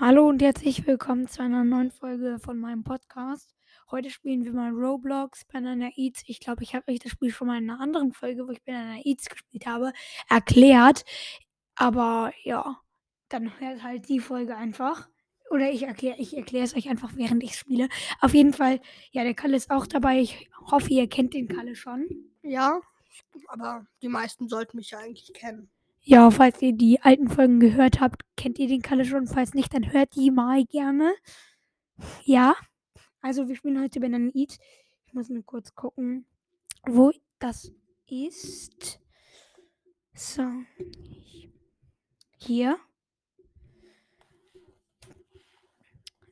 Hallo und herzlich willkommen zu einer neuen Folge von meinem Podcast. Heute spielen wir mal Roblox Banana Eats. Ich glaube, ich habe euch das Spiel schon mal in einer anderen Folge, wo ich Banana Eats gespielt habe, erklärt. Aber ja, dann hört halt die Folge einfach. Oder ich erkläre ich erkläre es euch einfach, während ich spiele. Auf jeden Fall, ja, der Kalle ist auch dabei. Ich hoffe, ihr kennt den Kalle schon. Ja, aber die meisten sollten mich ja eigentlich kennen. Ja, falls ihr die alten Folgen gehört habt, kennt ihr den Kalle schon. Falls nicht, dann hört die mal gerne. Ja, also wir spielen heute Banana Eat. Ich muss nur kurz gucken, wo das ist. So. Hier.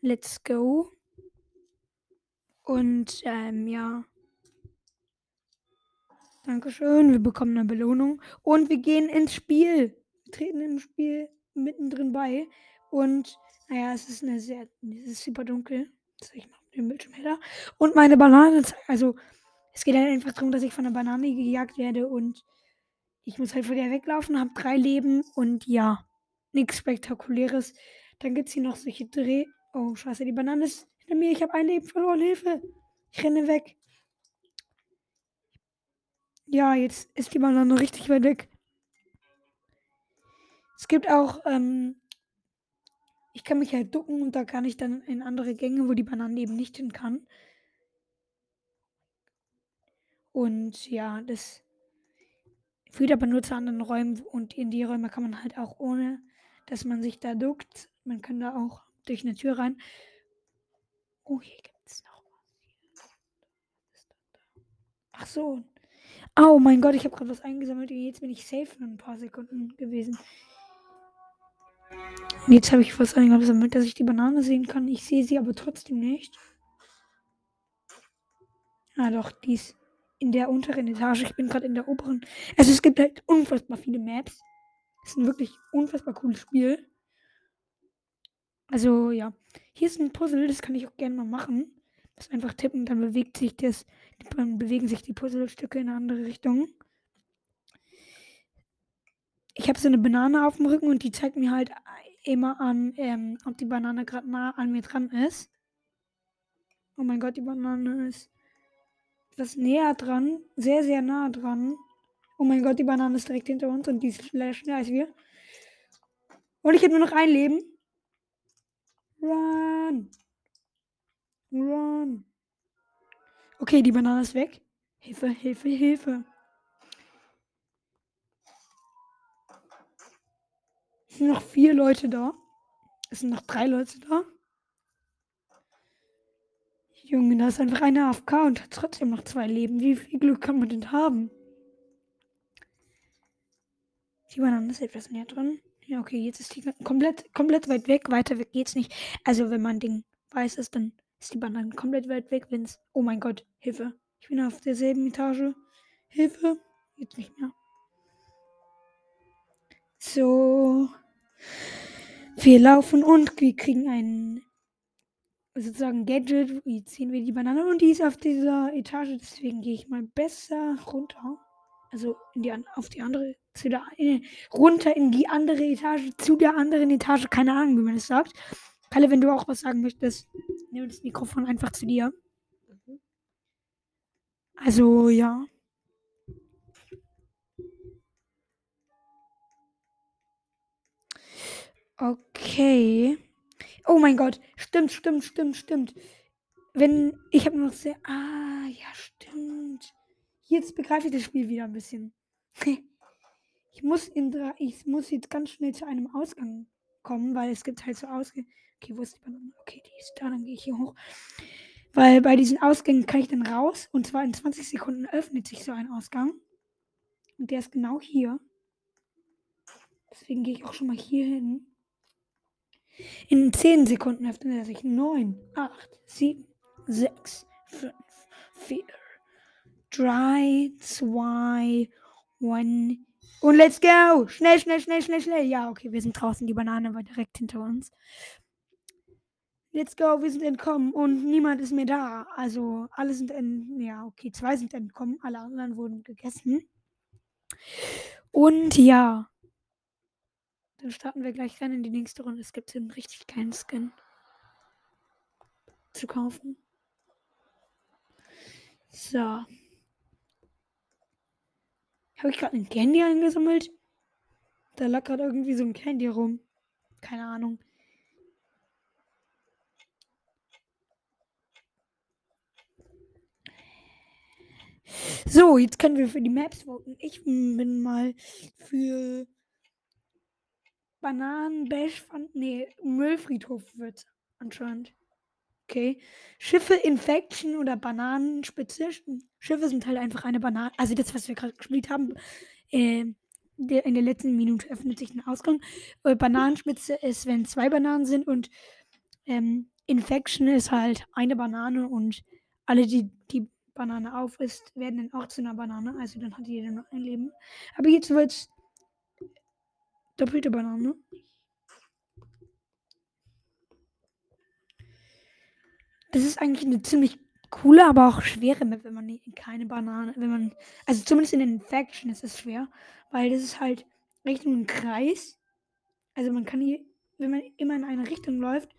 Let's go. Und ähm, ja. Dankeschön. Wir bekommen eine Belohnung. Und wir gehen ins Spiel. Wir treten im Spiel mittendrin bei. Und naja, es ist eine sehr. Es ist super dunkel. Ich mal den Bildschirm heller. Und meine Banane. Also, es geht halt einfach darum, dass ich von der Banane gejagt werde und ich muss halt vor der weglaufen, habe drei Leben und ja, nichts Spektakuläres. Dann gibt es hier noch solche Dreh. Oh, scheiße, die Banane ist hinter mir. Ich habe ein Leben verloren. Hilfe. Ich renne weg. Ja, jetzt ist die Banane richtig weit weg. Es gibt auch, ähm, ich kann mich halt ducken und da kann ich dann in andere Gänge, wo die Banane eben nicht hin kann. Und ja, das führt aber nur zu anderen Räumen und in die Räume kann man halt auch ohne, dass man sich da duckt. Man kann da auch durch eine Tür rein. Oh, hier gibt es noch was. Ach so. Oh mein Gott, ich habe gerade was eingesammelt jetzt bin ich safe in ein paar Sekunden gewesen. Und jetzt habe ich was eingesammelt, dass ich die Banane sehen kann. Ich sehe sie aber trotzdem nicht. Ah doch, die ist in der unteren Etage. Ich bin gerade in der oberen. Also es gibt halt unfassbar viele Maps. Es ist ein wirklich unfassbar cooles Spiel. Also ja, hier ist ein Puzzle, das kann ich auch gerne mal machen. Das einfach tippen, dann bewegt sich das, dann bewegen sich die Puzzlestücke in eine andere Richtung. Ich habe so eine Banane auf dem Rücken und die zeigt mir halt immer an, ähm, ob die Banane gerade nah an mir dran ist. Oh mein Gott, die Banane ist etwas näher dran. Sehr, sehr nah dran. Oh mein Gott, die Banane ist direkt hinter uns und die ist schneller als wir. Und ich hätte nur noch ein Leben. Run. Run. Okay, die Banane ist weg. Hilfe, Hilfe, Hilfe. Es sind noch vier Leute da. Es sind noch drei Leute da. Junge, da ist einfach eine AFK und hat trotzdem noch zwei Leben. Wie viel Glück kann man denn haben? Die Banane ist etwas näher dran. Ja, okay, jetzt ist die komplett, komplett weit weg. Weiter weg geht's nicht. Also, wenn man Ding weiß ist, dann ist die Banane komplett weit weg, wenn's. Oh mein Gott, Hilfe. Ich bin auf derselben Etage. Hilfe. Jetzt nicht mehr. So. Wir laufen und wir kriegen ein sozusagen Gadget. Jetzt ziehen wir die Banane und die ist auf dieser Etage. Deswegen gehe ich mal besser runter. Also in die, auf die andere, zu der, in, runter in die andere Etage, zu der anderen Etage. Keine Ahnung, wie man das sagt. Kalle, wenn du auch was sagen möchtest, nimm das Mikrofon einfach zu dir. Also, ja. Okay. Oh mein Gott. Stimmt, stimmt, stimmt, stimmt. Wenn. Ich habe noch sehr. Ah, ja, stimmt. Jetzt begreife ich das Spiel wieder ein bisschen. ich muss in ich muss jetzt ganz schnell zu einem Ausgang kommen, weil es gibt halt so Ausgänge. Okay, wo ist die Banane? Okay, die ist da, dann gehe ich hier hoch. Weil bei diesen Ausgängen kann ich dann raus und zwar in 20 Sekunden öffnet sich so ein Ausgang. Und der ist genau hier. Deswegen gehe ich auch schon mal hier hin. In 10 Sekunden öffnet er sich 9, 8, 7, 6, 5, 4, 3, 2, 1. Und let's go! Schnell, schnell, schnell, schnell, schnell. Ja, okay, wir sind draußen. Die Banane war direkt hinter uns. Let's go, wir sind entkommen und niemand ist mehr da. Also alle sind in, ja, okay, zwei sind entkommen, alle anderen wurden gegessen. Und ja, Dann starten wir gleich rein in die nächste Runde. Es gibt hier einen richtig geilen Skin zu kaufen. So. Habe ich gerade ein Candy eingesammelt? Da lag gerade irgendwie so ein Candy rum. Keine Ahnung. So, jetzt können wir für die Maps voten. Ich bin mal für Bananenbash von. Nee, Müllfriedhof wird anscheinend. Okay. Schiffe, Infection oder Bananenspitze. Schiffe sind halt einfach eine Banane. Also das, was wir gerade gespielt haben. Äh, in der letzten Minute öffnet sich ein Ausgang. Äh, Bananenspitze ist, wenn zwei Bananen sind und ähm, Infection ist halt eine Banane und alle, die die Banane aufisst, werden dann auch zu einer Banane. Also dann hat jeder nur ein Leben. Aber jetzt wird's doppelte Banane. Das ist eigentlich eine ziemlich coole, aber auch schwere Map, wenn man keine Banane, wenn man, also zumindest in den Infection ist es schwer, weil das ist halt Richtung Kreis. Also man kann hier, wenn man immer in eine Richtung läuft,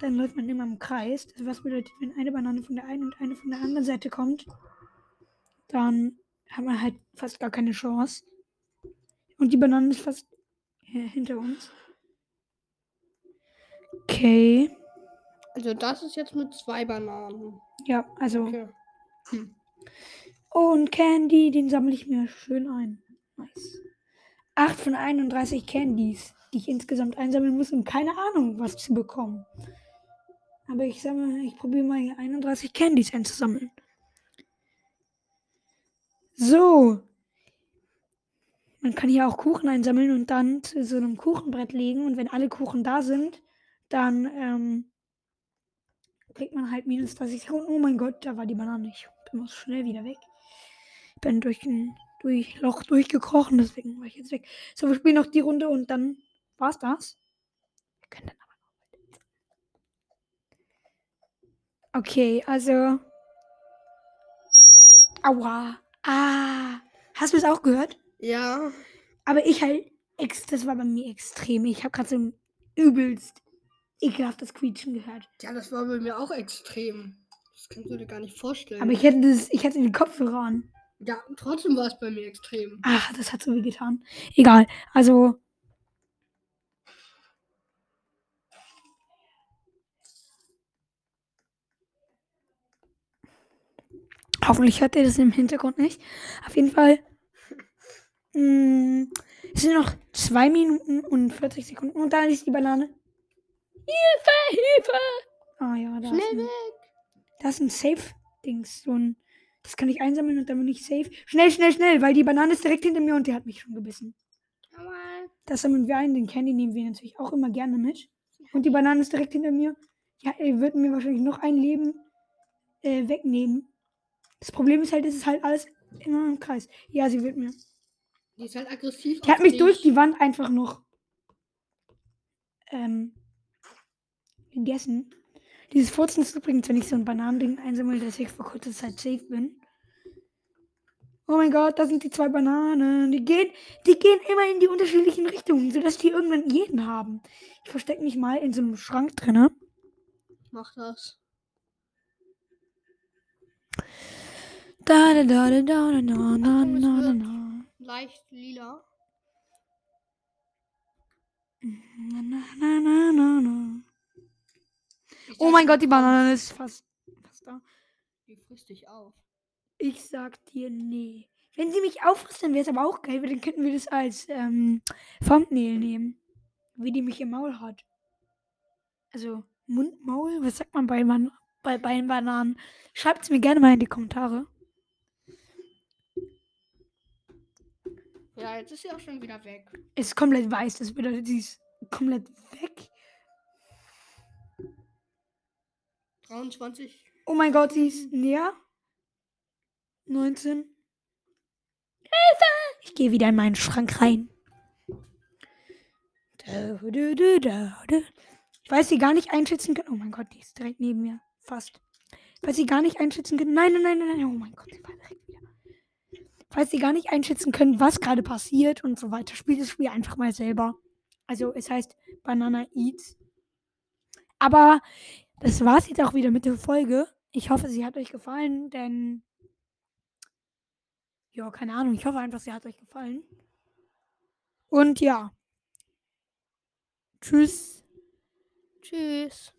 dann läuft man immer im Kreis. Das was bedeutet, wenn eine Banane von der einen und eine von der anderen Seite kommt, dann hat man halt fast gar keine Chance. Und die Banane ist fast hinter uns. Okay. Also das ist jetzt mit zwei Bananen. Ja, also. Okay. Hm. Und Candy, den sammle ich mir schön ein. Nice. 8 von 31 Candies, die ich insgesamt einsammeln muss, um keine Ahnung, was zu bekommen. Aber ich sammle, ich probiere mal hier 31 Candies einzusammeln. So. Man kann hier auch Kuchen einsammeln und dann zu so einem Kuchenbrett legen. Und wenn alle Kuchen da sind, dann ähm, kriegt man halt minus 30 Sekunden. Oh mein Gott, da war die Banane. Ich muss schnell wieder weg. Ich bin durch ein durch Loch durchgekrochen, deswegen war ich jetzt weg. So, wir spielen noch die Runde und dann war's das. Wir können dann Okay, also. Aua. Ah. Hast du es auch gehört? Ja. Aber ich halt. Ex das war bei mir extrem. Ich habe gerade so ein übelst ekelhaftes Quietschen gehört. Ja, das war bei mir auch extrem. Das kannst du dir gar nicht vorstellen. Aber ich hätte das, ich hatte den Kopfhörer an. Ja, trotzdem war es bei mir extrem. Ach, das hat so weh getan. Egal. Also, Hoffentlich hört ihr das im Hintergrund nicht. Auf jeden Fall. Mh, mm, es sind noch 2 Minuten und 40 Sekunden. Und da ist die Banane. Hilfe, Hilfe! Ah ja, da Schnell ist ein, weg! da ist ein Safe-Dings. So ein, das kann ich einsammeln und dann bin ich safe. Schnell, schnell, schnell, weil die Banane ist direkt hinter mir und die hat mich schon gebissen. Das sammeln wir ein. Den Candy nehmen wir natürlich auch immer gerne mit. Und die Banane ist direkt hinter mir. Ja, er wird mir wahrscheinlich noch ein Leben äh, wegnehmen. Das Problem ist halt, es ist halt alles immer im Kreis. Ja, sie wird mir. Die ist halt aggressiv. Die hat mich durch die Wand einfach noch ähm, gegessen. Dieses Furzen ist übrigens, wenn ich so ein Bananending einsammle, dass ich vor kurzer Zeit safe bin. Oh mein Gott, da sind die zwei Bananen. Die gehen, die gehen immer in die unterschiedlichen Richtungen, sodass die irgendwann jeden haben. Ich verstecke mich mal in so einem Schrank drinne. Mach das. Da, da, da, da, da, da, da, da, da, da. Leicht lila. Na, na, na, na, na, na. Oh mein Gott, die Banane ist fast, fast da. Die frisst dich auf. Ich sag dir nee. Wenn sie mich auffrisst, dann wäre es aber auch geil, weil dann könnten wir das als ähm, Thumbnail nehmen. Wie die mich im Maul hat. Also, Mundmaul, was sagt man bei, man bei, bei Bananen? Schreibt es mir gerne mal in die Kommentare. Ja, jetzt ist sie auch schon wieder weg. Ist komplett weiß, das bedeutet, sie ist komplett weg. 23. Oh mein Gott, sie ist näher. 19. Hilfe! Ich gehe wieder in meinen Schrank rein. Ich weiß sie gar nicht einschätzen können. Oh mein Gott, die ist direkt neben mir. Fast. Ich weiß sie gar nicht einschätzen können. Nein, nein, nein, nein. Oh mein Gott, sie war direkt falls sie gar nicht einschätzen können, was gerade passiert und so weiter, spielt das Spiel einfach mal selber. Also es heißt Banana Eats. Aber das war's jetzt auch wieder mit der Folge. Ich hoffe, sie hat euch gefallen, denn. Ja, keine Ahnung. Ich hoffe einfach, sie hat euch gefallen. Und ja. Tschüss. Tschüss.